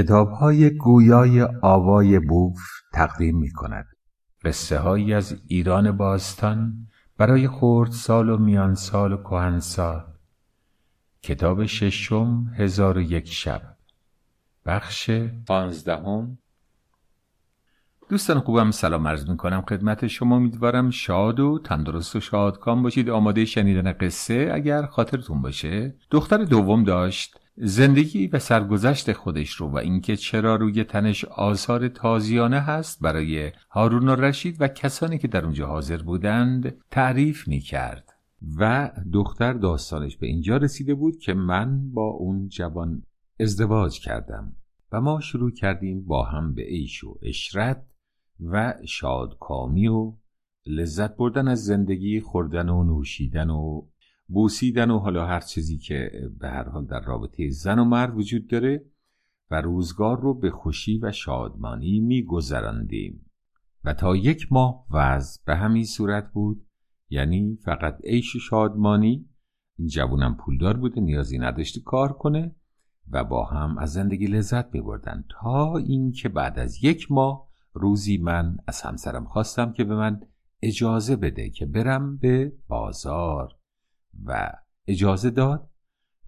کتاب های گویای آوای بوف تقدیم می کند قصه هایی از ایران باستان برای خورد سال و میان سال و کهنسال. کتاب ششم هزار و یک شب. بخش پانزدهم. دوستان خوبم سلام عرض می کنم خدمت شما. امیدوارم شاد و تندرست و شادکام باشید. آماده شنیدن قصه اگر خاطرتون باشه. دختر دوم داشت. زندگی و سرگذشت خودش رو و اینکه چرا روی تنش آثار تازیانه هست برای هارون و رشید و کسانی که در اونجا حاضر بودند تعریف می کرد و دختر داستانش به اینجا رسیده بود که من با اون جوان ازدواج کردم و ما شروع کردیم با هم به عیش و اشرت و شادکامی و لذت بردن از زندگی خوردن و نوشیدن و بوسیدن و حالا هر چیزی که به هر حال در رابطه زن و مرد وجود داره و روزگار رو به خوشی و شادمانی می و تا یک ماه وضع به همین صورت بود یعنی فقط عیش شادمانی. این جوونم پولدار بوده نیازی نداشته کار کنه و با هم از زندگی لذت ببردن تا اینکه بعد از یک ماه روزی من از همسرم خواستم که به من اجازه بده که برم به بازار. و اجازه داد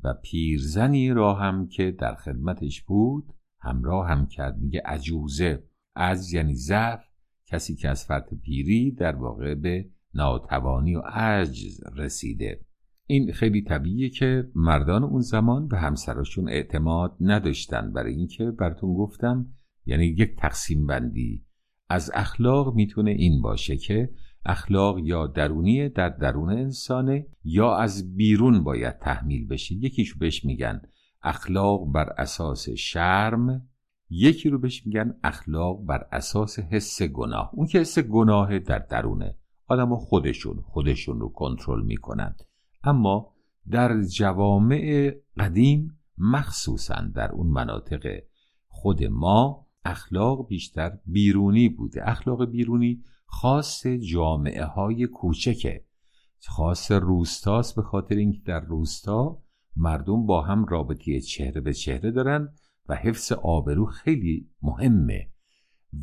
و پیرزنی را هم که در خدمتش بود همراه هم کرد. میگه عجوزه. از یعنی ضعف کسی که از فرط پیری در واقع به ناتوانی و عجز رسیده. این خیلی طبیعیه که مردان اون زمان به همسراشون اعتماد نداشتن. برای اینکه براتون گفتم یعنی یک تقسیم بندی. از اخلاق می‌تونه این باشه که اخلاق یا درونی در درون انسانه یا از بیرون باید تحمیل بشه یکیشو بهش میگن اخلاق بر اساس شرم یکی رو بهش میگن اخلاق بر اساس حس گناه. اون که حس گناه در درونه. آدم خودشون خودشون رو کنترل می‌کنن. اما در جوامع قدیم مخصوصا در اون مناطق خود ما اخلاق بیشتر بیرونی بوده. اخلاق بیرونی خاص جامعه های کوچکه. خاص روستاست به خاطر اینکه در روستا مردم با هم رابطه چهره به چهره دارن و حفظ آبرو خیلی مهمه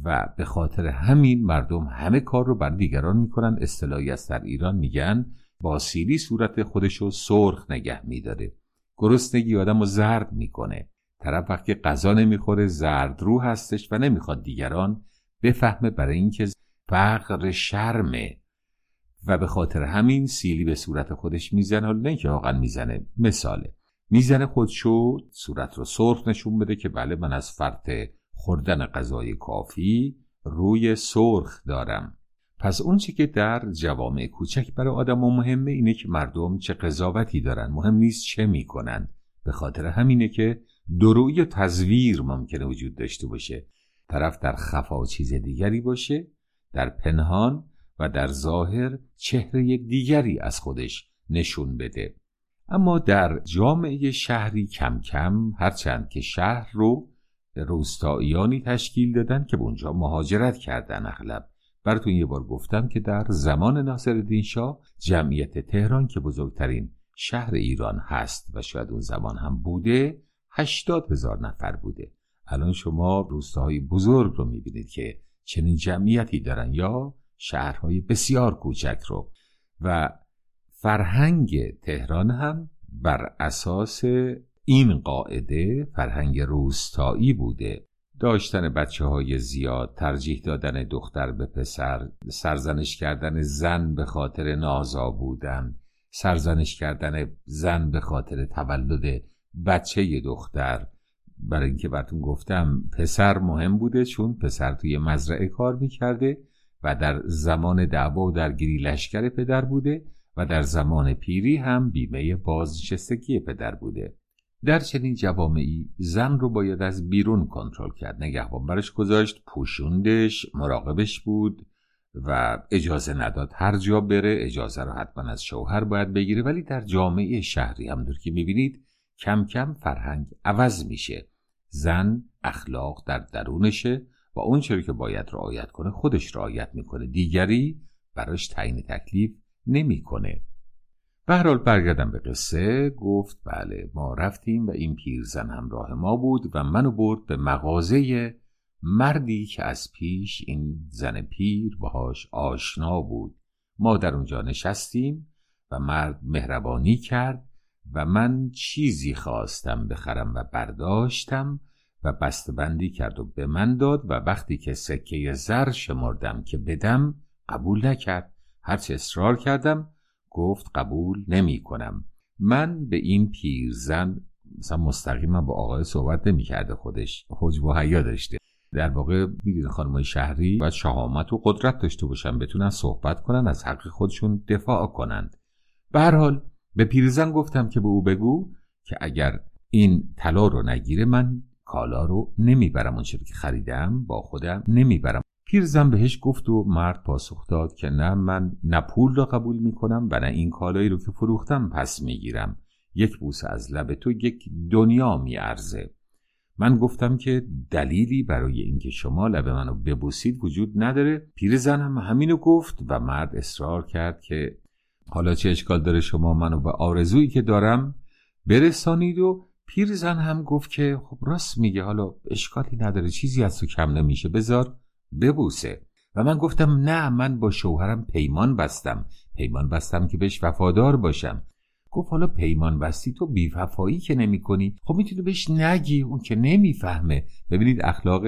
و به خاطر همین مردم همه کار رو بر دیگران می‌کنن. اصطلاحی از در ایران میگن با سیلی صورت خودشو سرخ نگه میداره. گرسنگی آدم رو زرد می‌کنه. طرف وقتی غذا نمی‌خوره زرد رو هستش و نمی‌خواد دیگران بفهمه برای اینکه فقر شرمه و به خاطر همین سیلی به صورت خودش می‌زنه حالا نه که واقعا می‌زنه مثاله. می‌زنه خودشو صورت رو سرخ نشون بده که بله من از فرط خوردن غذای کافی روی سرخ دارم. پس اون چی که در جوامع کوچک برای آدم و مهمه اینه که مردم چه قضاوتی دارن مهم نیست چه می‌کنن. به خاطر همینه که دروی و تزویر ممکنه وجود داشته باشه. طرف در خفا چیز دیگری باشه. در پنهان و در ظاهر چهره دیگری از خودش نشون بده. اما در جامعه شهری کم کم هرچند که شهر رو روستاییانی تشکیل دادن که به اونجا مهاجرت کردن اغلب. براتون یه بار گفتم که در زمان ناصر شاه جمعیت تهران که بزرگترین شهر ایران هست و شاید اون زمان هم بوده هشتاد هزار نفر بوده. الان شما روستاهای بزرگ رو می‌بینید که چنین جمعیتی دارن یا شهرهای بسیار کوچک رو. و فرهنگ تهران هم بر اساس این قاعده فرهنگ روستایی بوده. داشتن بچه های زیاد ترجیح دادن دختر به پسر سرزنش کردن زن به خاطر نازا بودن سرزنش کردن زن به خاطر تولد بچه دختر. برای اینکه براتون گفتم پسر مهم بوده چون پسر توی مزرعه کار می‌کرده و در زمان دعوا و درگیری لشکر پدر بوده و در زمان پیری هم بیمه بازنشستگی پدر بوده. در چنین جوامعی زن رو باید از بیرون کنترل کرد. نگهبان برش گذاشت پوشوندش مراقبش بود و اجازه نداد هر جا بره اجازه رو حتما از شوهر باید بگیره. ولی در جامعه شهری همونطور که می‌بینید کم کم فرهنگ عوض میشه. زن اخلاق در درونشه و اون چرا که باید رعایت کنه خودش رعایت می‌کنه. دیگری براش تعیین تکلیف نمی‌کنه. به حال برگردم به قصه. گفت بله ما رفتیم و این پیرزن همراه ما بود و منو برد به مغازه مردی که از پیش این زن پیر باهاش آشنا بود. ما در اونجا نشستیم و مرد مهربانی کرد و من چیزی خواستم بخرم و برداشتم و بندی کرد و به من داد و وقتی که سکه زر شمردم که بدم قبول نکرد. هرچه اصرار کردم گفت قبول نمی کنم من به این پیرزن مثلا مستقیما با آقای صحبت نمی کرده خودش حجب و حیا داشته. در واقع می‌دید خانمای شهری باید شهامت و قدرت داشته باشن بتونن صحبت کنن از حق خودشون دفاع کنند. به هر حال به پیرزن گفتم که به او بگو که اگر این طلا رو نگیره من کالا رو نمی‌برم. اون که خریدم با خودم نمی‌برم. پیرزن بهش گفت و مرد پاسخ داد که نه من نه پول را قبول می‌کنم و نه این کالایی رو که فروختم پس می‌گیرم. یک بوسه از لب تو یک دنیا میارزه. من گفتم که دلیلی برای اینکه شما لب منو ببوسید وجود نداره. پیرزن هم همینو گفت و مرد اصرار کرد که حالا چه اشکال داره شما منو به آرزویی که دارم برسانید و پیرزن هم گفت که خب راست میگه حالا اشکالی نداره چیزی از تو کم نمیشه بذار ببوسه. و من گفتم نه من با شوهرم پیمان بستم پیمان بستم که بهش وفادار باشم. گفت حالا پیمان بستی تو بیوفایی که نمی کنی خب می‌تونی بهش نگی اون که نمی‌فهمه. ببینید اخلاق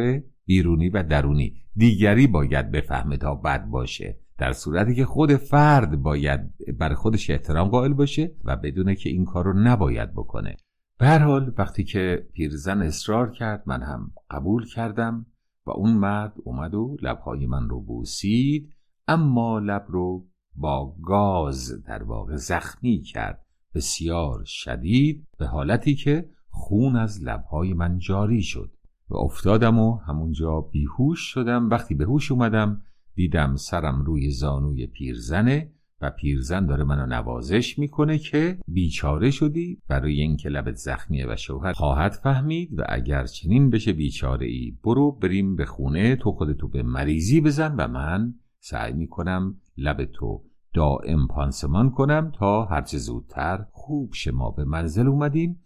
بیرونی و درونی دیگری باید بفهمه تا بد باشه. در صورتی که خود فرد باید بر خودش احترام قائل باشه و بدونه که این کار رو نباید بکنه. به هر حال وقتی که پیرزن اصرار کرد من هم قبول کردم و اون مرد اومد و لبهای من رو بوسید اما لب رو با گاز در واقع زخمی کرد. بسیار شدید به حالتی که خون از لبهای من جاری شد. و افتادم و همونجا بیهوش شدم. وقتی به هوش اومدم دیدم سرم روی زانوی پیرزنه و پیرزن داره منو نوازش می‌کنه که بیچاره شدی برای اینکه لبت زخمیه و شوهر خواهد فهمید و اگر چنین بشه بیچاره ای برو بریم به خونه تو خودتو به مریضی بزن و من سعی می‌کنم لب تو دائم پانسمان کنم تا هرچه زودتر خوب شما به منزل اومدیم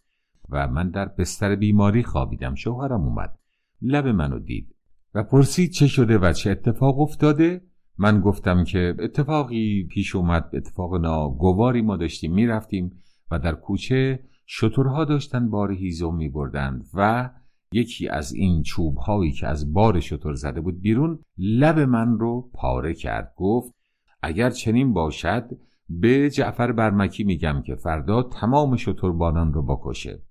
و من در بستر بیماری خوابیدم. شوهرم اومد. لب منو دید. و پرسید چه شده و چه اتفاق افتاده. من گفتم که اتفاقی پیش اومد اتفاق ناگواری ما داشتیم می‌رفتیم و در کوچه شترها داشتن بار هیزم می بردند و یکی از این چوب هایی که از بار شتر زده بود بیرون لب من رو پاره کرد. گفت اگر چنین باشد به جعفر برمکی میگم که فردا تمام شتربانان رو بکشه.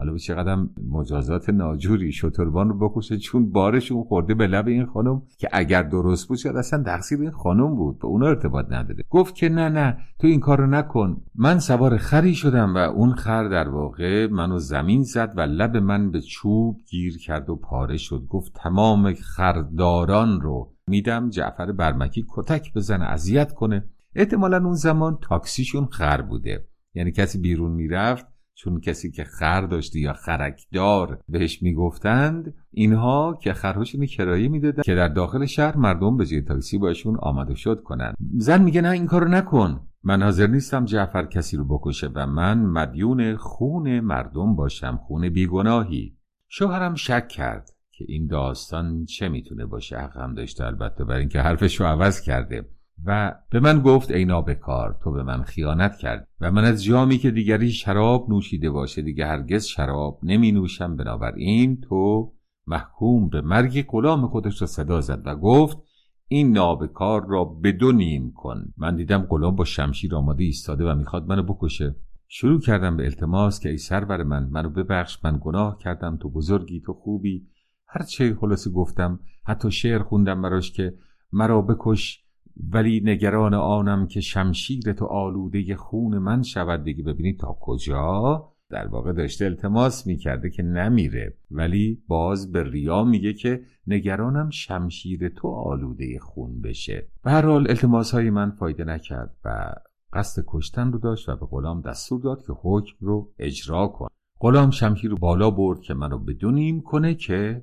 حالا به چقدر مجازات ناجوری شتربان رو بکشه چون بارشون خورده به لب این خانم که اگر درست بود شاید اصلا تقصیر این خانم بود به اونا ارتباط نداره. گفت که نه نه تو این کارو نکن. من سوار خری شدم و اون خر در واقع منو زمین زد و لب من به چوب گیر کرد و پاره شد. گفت تمام خرداران رو میدم جعفر برمکی کتک بزنه اذیت کنه. احتمالا اون زمان تاکسیشون خر بوده. یعنی کسی بیرون می‌رفت چون کسی که خر داشته یا خرکدار بهش می‌گفتند اینها که خرهاشون کرایه می‌دادن که در داخل شهر مردم به جای تاکسی باشون آماده شد کنند. زن میگه نه این کارو نکن. من حاضر نیستم جعفر کسی رو بکشه و من مدیون خون مردم باشم خون بیگناهی. شوهرم شک کرد که این داستان چه می‌تونه باشه حقم داشته البته برای اینکه حرفش رو عوض کرده. و به من گفت ای نابکار تو به من خیانت کرد و من از جامی که دیگری شراب نوشیده باشه دیگه هرگز شراب نمی نوشم بنابراین تو محکوم به مرگ غلام خودش را صدا زد و گفت این نابکار را به دو نیم کن. من دیدم غلام با شمشیر آماده ایستاده و می‌خواد منو بکشه. شروع کردم به التماس که ای سرور من منو ببخش من گناه کردم تو بزرگی تو خوبی. هرچه خلاصی گفتم حتی شعر خوندم براش که مرا بکش. ولی نگران آنم که شمشیر تو آلوده خون من شود. دیگه ببینید تا کجا. در واقع داشته التماس می‌کرده که نمیره. ولی باز به ریا میگه که نگرانم شمشیر تو آلوده خون بشه. به هر حال التماس های من فایده نکرد و قصد کشتن رو داشت و به غلام دستور داد که حکم رو اجرا کن. غلام شمشیر رو بالا برد که منو بدونیم کنه که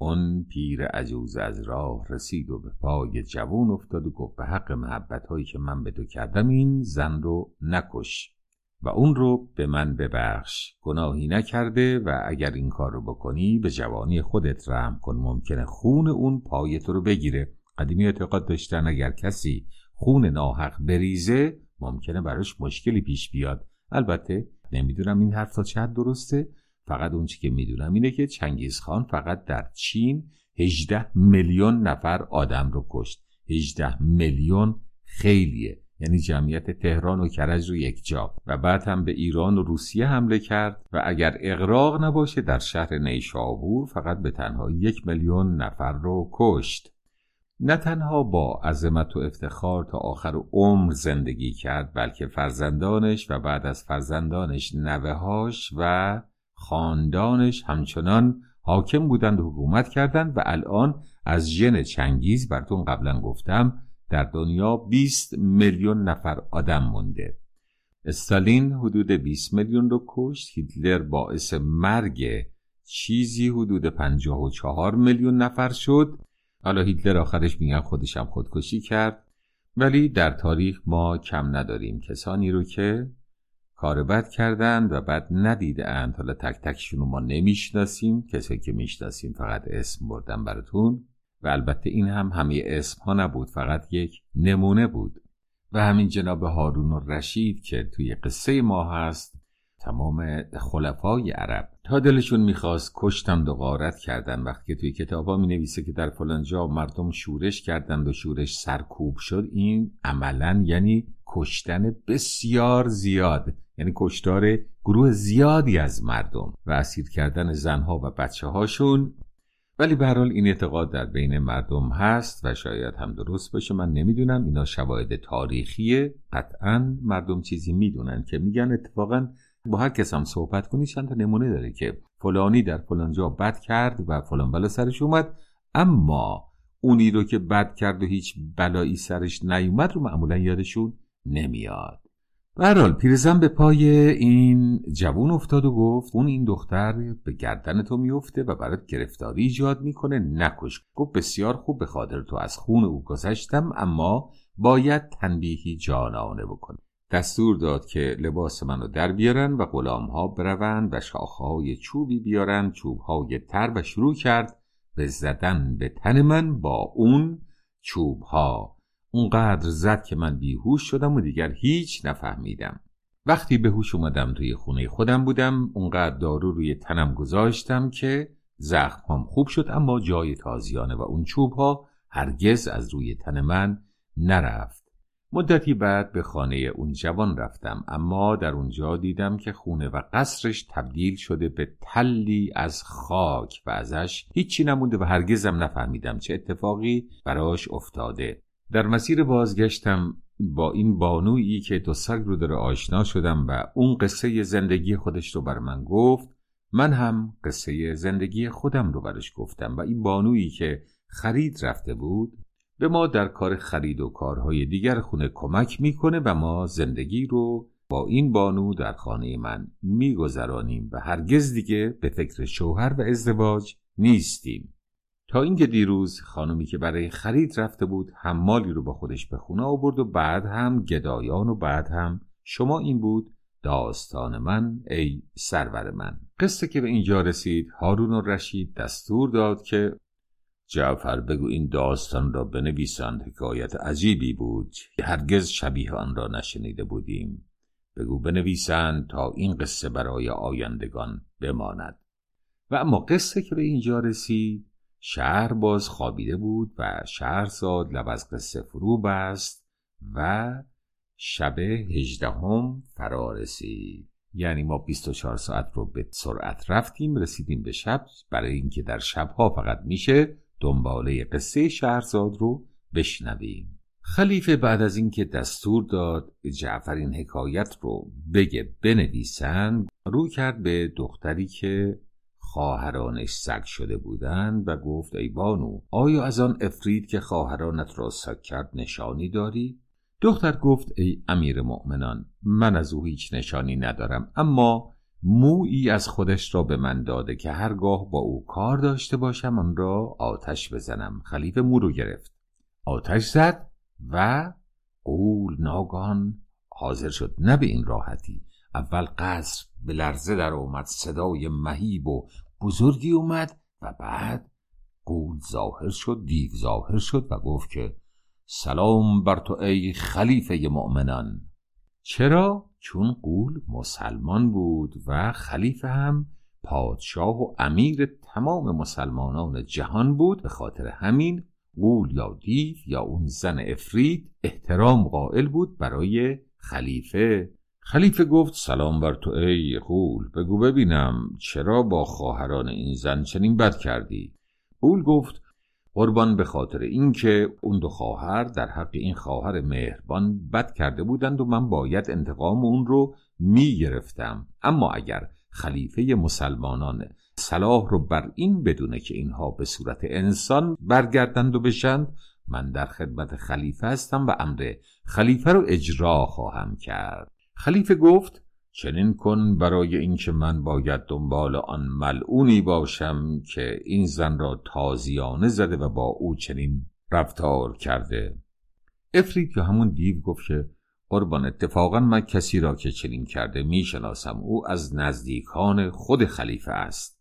اون پیر عجوز از راه رسید و به پای جوون افتاد و گفت به حق محبت هایی که من به تو کردم این زن رو نکش و اون رو به من ببخش. گناهی نکرده و اگر این کار رو بکنی به جوانی خودت رحم کن. ممکنه خون اون پای تو رو بگیره. قدیمی اعتقاد داشتن اگر کسی خون ناحق بریزه ممکنه براش مشکلی پیش بیاد. البته نمی‌دونم این حرف تا چند درسته. فقط اون که می‌دونم اینه که چنگیز خان فقط در چین 18 میلیون نفر آدم رو کشت. 18 میلیون خیلیه. یعنی جمعیت تهران و کرج رو یک جا. و بعد هم به ایران و روسیه حمله کرد و اگر اقراق نباشه در شهر نیشابور فقط به تنها یک میلیون نفر رو کشت. نه تنها با عظمت و افتخار تا آخر عمر زندگی کرد بلکه فرزندانش و بعد از فرزندانش نوهاش و خاندانش همچنان حاکم بودند و حکومت کردند و الان از ژن چنگیز براتون قبلا گفتم در دنیا 20 میلیون نفر آدم مونده. استالین حدود 20 میلیون رو کشت. هیتلر باعث مرگ چیزی حدود 54 میلیون نفر شد. حالا هیتلر آخرش میگن خودش هم خودکشی کرد. ولی در تاریخ ما کم نداریم کسانی رو که کار بد کردند و بد ندیدند حالا تک تکشون ما نمی‌شناسیم. کسی که می‌شناسیم فقط اسم بردن براتون. و البته این هم همه اسم ها نبود فقط یک نمونه بود. و همین جناب هارون و رشید که توی قصه ما هست تمام خلفای عرب. تا دلشون می‌خواست کشتند و غارت کردن وقتی که توی کتابا می نویسه که در فلانجا مردم شورش کردند و شورش سرکوب شد این عملا یعنی کشتن بسیار زیاد. یعنی کشتار گروه زیادی از مردم و اسیر کردن زنها و بچه هاشون ولی به حال این اعتقاد در بین مردم هست و شاید هم درست باشه. من نمی‌دونم. اینا شواهد تاریخیه. قطعا مردم چیزی می‌دونن که میگن. اتفاقا با هر کس هم صحبت کنی چند تا نمونه داره که فلانی در فلان جا بد کرد و فلان بلا سرش اومد. اما اونی رو که بد کرد و هیچ بلایی سرش نیومد رو معمولا یادشون نمیاد. برحال پیرزن به پای این جوون افتاد و گفت اون این دختر به گردن تو میفته و برات گرفتاری ایجاد می‌کنه نکش. گفت بسیار خوب به خاطر تو از خون او گذشتم اما باید تنبیهی جانانه بکنه دستور داد که لباس منو در بیارن و غلام ها بروند و شاخهای چوبی بیارن چوبهای تر و شروع کرد به زدن به تن من با اون چوبها. اونقدر زد که من بیهوش شدم و دیگر هیچ نفهمیدم. وقتی به هوش اومدم توی خونه خودم بودم اونقدر دارو روی تنم گذاشتم که زخمام خوب شد اما جای تازیانه و اون چوب ها هرگز از روی تن من نرفت. مدتی بعد به خانه اون جوان رفتم اما در اونجا دیدم که خونه و قصرش تبدیل شده به تلی از خاک و ازش هیچی نمونده و هرگزم نفهمیدم چه اتفاقی براش افتاده. در مسیر بازگشتم با این بانویی که دو سگ رو داره آشنا شدم و اون قصه زندگی خودش رو بر من گفت من هم قصه زندگی خودم رو برش گفتم و این بانویی که خرید رفته بود به ما در کار خرید و کارهای دیگر خونه کمک می‌کنه و ما زندگی رو با این بانو در خانه من میگذرانیم و هرگز دیگه به فکر شوهر و ازدواج نیستیم. تا اینکه دیروز خانمی که برای خرید رفته بود حمالی رو با خودش به خونه آورد و بعد هم گدایان و بعد هم شما این بود داستان من ای سرور من. قصه که به اینجا رسید هارون و رشید دستور داد که جعفر بگو این داستان را بنویسند حکایت عجیبی بود. هرگز شبیه آن را نشنیده بودیم. بگو بنویسند تا این قصه برای آیندگان بماند. و اما قصه که به اینجا رسید شهر باز خوابیده بود و شهرزاد لب از قصه فرو بست و شب هجدهم فرا رسید. یعنی ما 24 ساعت رو به سرعت رفتیم رسیدیم به شب. برای اینکه در شبها فقط میشه دنباله قصه شهرزاد رو بشنویم. خلیفه بعد از اینکه دستور داد جعفر این حکایت رو بگه بنویسند رو کرد به دختری که خواهرانش سگ شده بودند و گفت ای بانو آیا از آن افرید که خواهرانت را سگ کرد نشانی داری؟ دختر گفت ای امیر مؤمنان من از او هیچ نشانی ندارم اما مویی از خودش را به من داده که هرگاه با او کار داشته باشم آن را آتش بزنم. خلیفه مو رو گرفت. آتش زد و قول ناگان حاضر شد. نه به این راحتی. اول قصر به لرزه در اومد صدای مهیب و بزرگی اومد و بعد قول ظاهر شد دیو ظاهر شد و گفت که سلام بر تو ای خلیفه مؤمنان. چرا؟ چون قول مسلمان بود و خلیفه هم پادشاه و امیر تمام مسلمانان جهان بود. به خاطر همین قول یا دیو یا اون زن افرید احترام قائل بود برای خلیفه. خلیفه گفت سلام بر تو ای قول بگو ببینم چرا با خواهران این زن چنین بد کردی؟ قول گفت قربان به خاطر اینکه اون دو خواهر در حق این خواهر مهربان بد کرده بودند و من باید انتقام اون رو می گرفتم اما اگر خلیفه مسلمانان صلاح رو بر این بدونه که اینها به صورت انسان برگردند و بشند من در خدمت خلیفه هستم و امر خلیفه رو اجرا خواهم کرد. خلیفه گفت چنین کن برای اینکه من باید دنبال آن ملعونی باشم که این زن را تازیانه زده و با او چنین رفتار کرده. افرید یا همون دیو گفت که قربان اتفاقا من کسی را که چنین کرده می‌شناسم او از نزدیکان خود خلیفه است.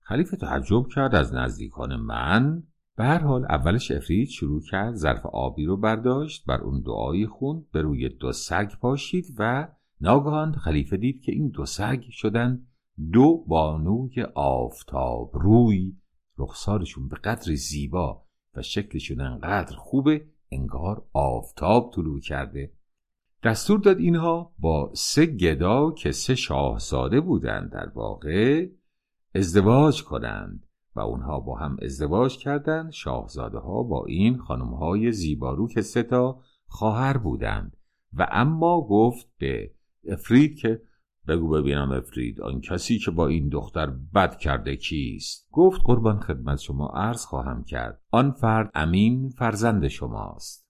خلیفه تعجب کرد از نزدیکان من به هر حال اولش افرید شروع کرد ظرف آبی رو برداشت بر اون دعایی خوند به روی دو سگ پاشید و ناگهان خلیفه دید که این دو سگ شدن دو بانوی آفتاب روی. رخسارشون به قدر زیبا و شکلشون انقدر خوبه انگار آفتاب طلوع کرده. دستور داد اینها با سه گدا که سه شاهزاده بودند در واقع ازدواج کنند. و اونها با هم ازدواج کردند. شاهزاده ها با این خانم های زیبارو که سه تا خواهر بودند. و اما گفت به افرید که بگو ببینم افرید آن کسی که با این دختر بد کرده کیست؟ گفت قربان خدمت شما عرض خواهم کرد آن فرد امین فرزند شماست.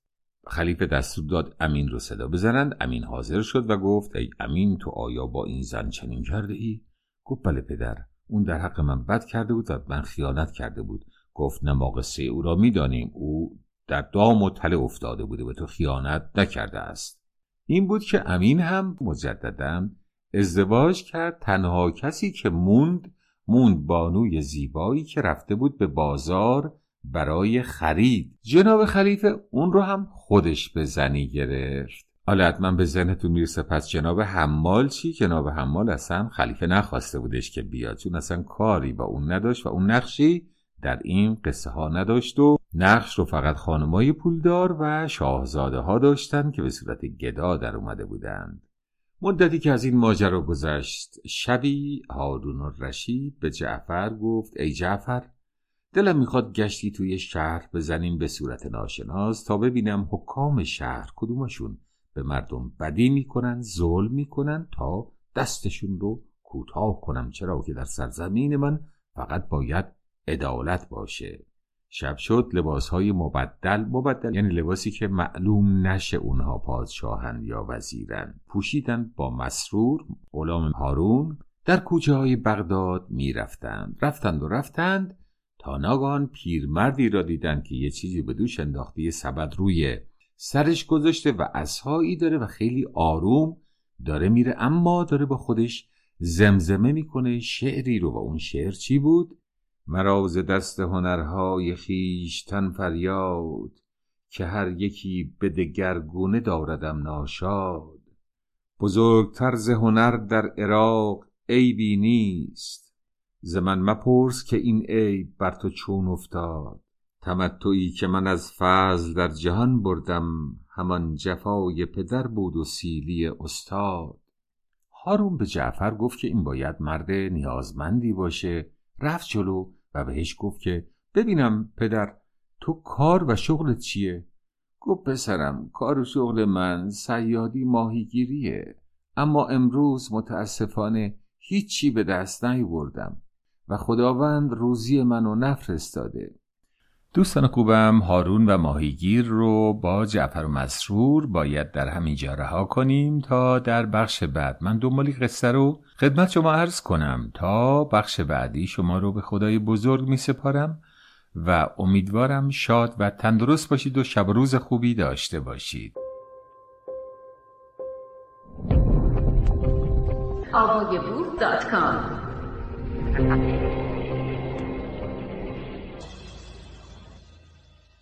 خلیفه دستور داد امین رو صدا بزنند. امین حاضر شد و گفت ای امین تو آیا با این زن چنین کرده ای؟ گفت بله پدر. اون در حق من بد کرده بود و من خیانت کرده بود. گفت نه قصه او را می‌دانیم. او در دام و تله افتاده بوده و تو خیانت نکرده است. این بود که امین هم مجددا ازدواج کرد. تنها کسی که موند موند بانوی زیبایی که رفته بود به بازار برای خرید. جناب خلیفه اون رو هم خودش به زنی گرفت. حالا حتما به ذهنتون می‌رسه پس جناب حمال چی؟ جناب حمال اصلا خلیفه نخواسته بودش که بیاد چون اصلا کاری با اون نداشت و اون نقشی در این قصه ها نداشت و نقش رو فقط خانمای پولدار و شاهزاده ها داشتند که به صورت گدا در اومده بودند. مدتی که از این ماجرا گذشت شبی هارون رشید به جعفر گفت ای جعفر دلم می‌خواد گشتی توی شهر بزنیم به صورت ناشناس تا ببینم حکام شهر کدومشون. به مردم بدی می‌کنن ظلم می‌کنن تا دستشون رو کوتاه کنم. چرا؟ که در سرزمین من فقط باید عدالت باشه. شب شد لباس های مبدل مبدل یعنی لباسی که معلوم نشه اونها پادشاهند یا وزیرن پوشیدن با مسرور غلام هارون در کوچه های بغداد می‌رفتند. رفتند و رفتند تا ناگهان پیرمردی را دیدند که یه چیزی به دوش انداخته یه سبد روی سرش گذاشته و اسهایی داره و خیلی آروم داره میره. اما داره با خودش زمزمه می‌کنه شعری رو. و اون شعر چی بود؟ مرا ز دست هنرهای خویشتن فریاد که هر یکی به دگرگونه داردم ناشاد. بزرگتر ز هنر در عراق عیبی نیست. ز من مپرس که این عیب بر تو چون افتاد. تمتعی که من از فضل در جهان بردم همان جفای پدر بود و سیلی استاد. هارون به جعفر گفت که این باید مرد نیازمندی باشه. رفت جلو و بهش گفت که ببینم پدر تو کار و شغلت چیه؟ گفت پسرم کار و شغل من سیادی ماهیگیریه. اما امروز متاسفانه هیچی به دست نیوردم و خداوند روزی منو نفرستاده. دوستان خوبم هارون و ماهیگیر رو با جعفر و مسرور باید در همینجا رها کنیم تا در بخش بعد. من دنبالی قصه رو خدمت شما عرض کنم. تا بخش بعدی شما رو به خدای بزرگ می سپارم و امیدوارم شاد و تندرست باشید و شب روز خوبی داشته باشید. آقای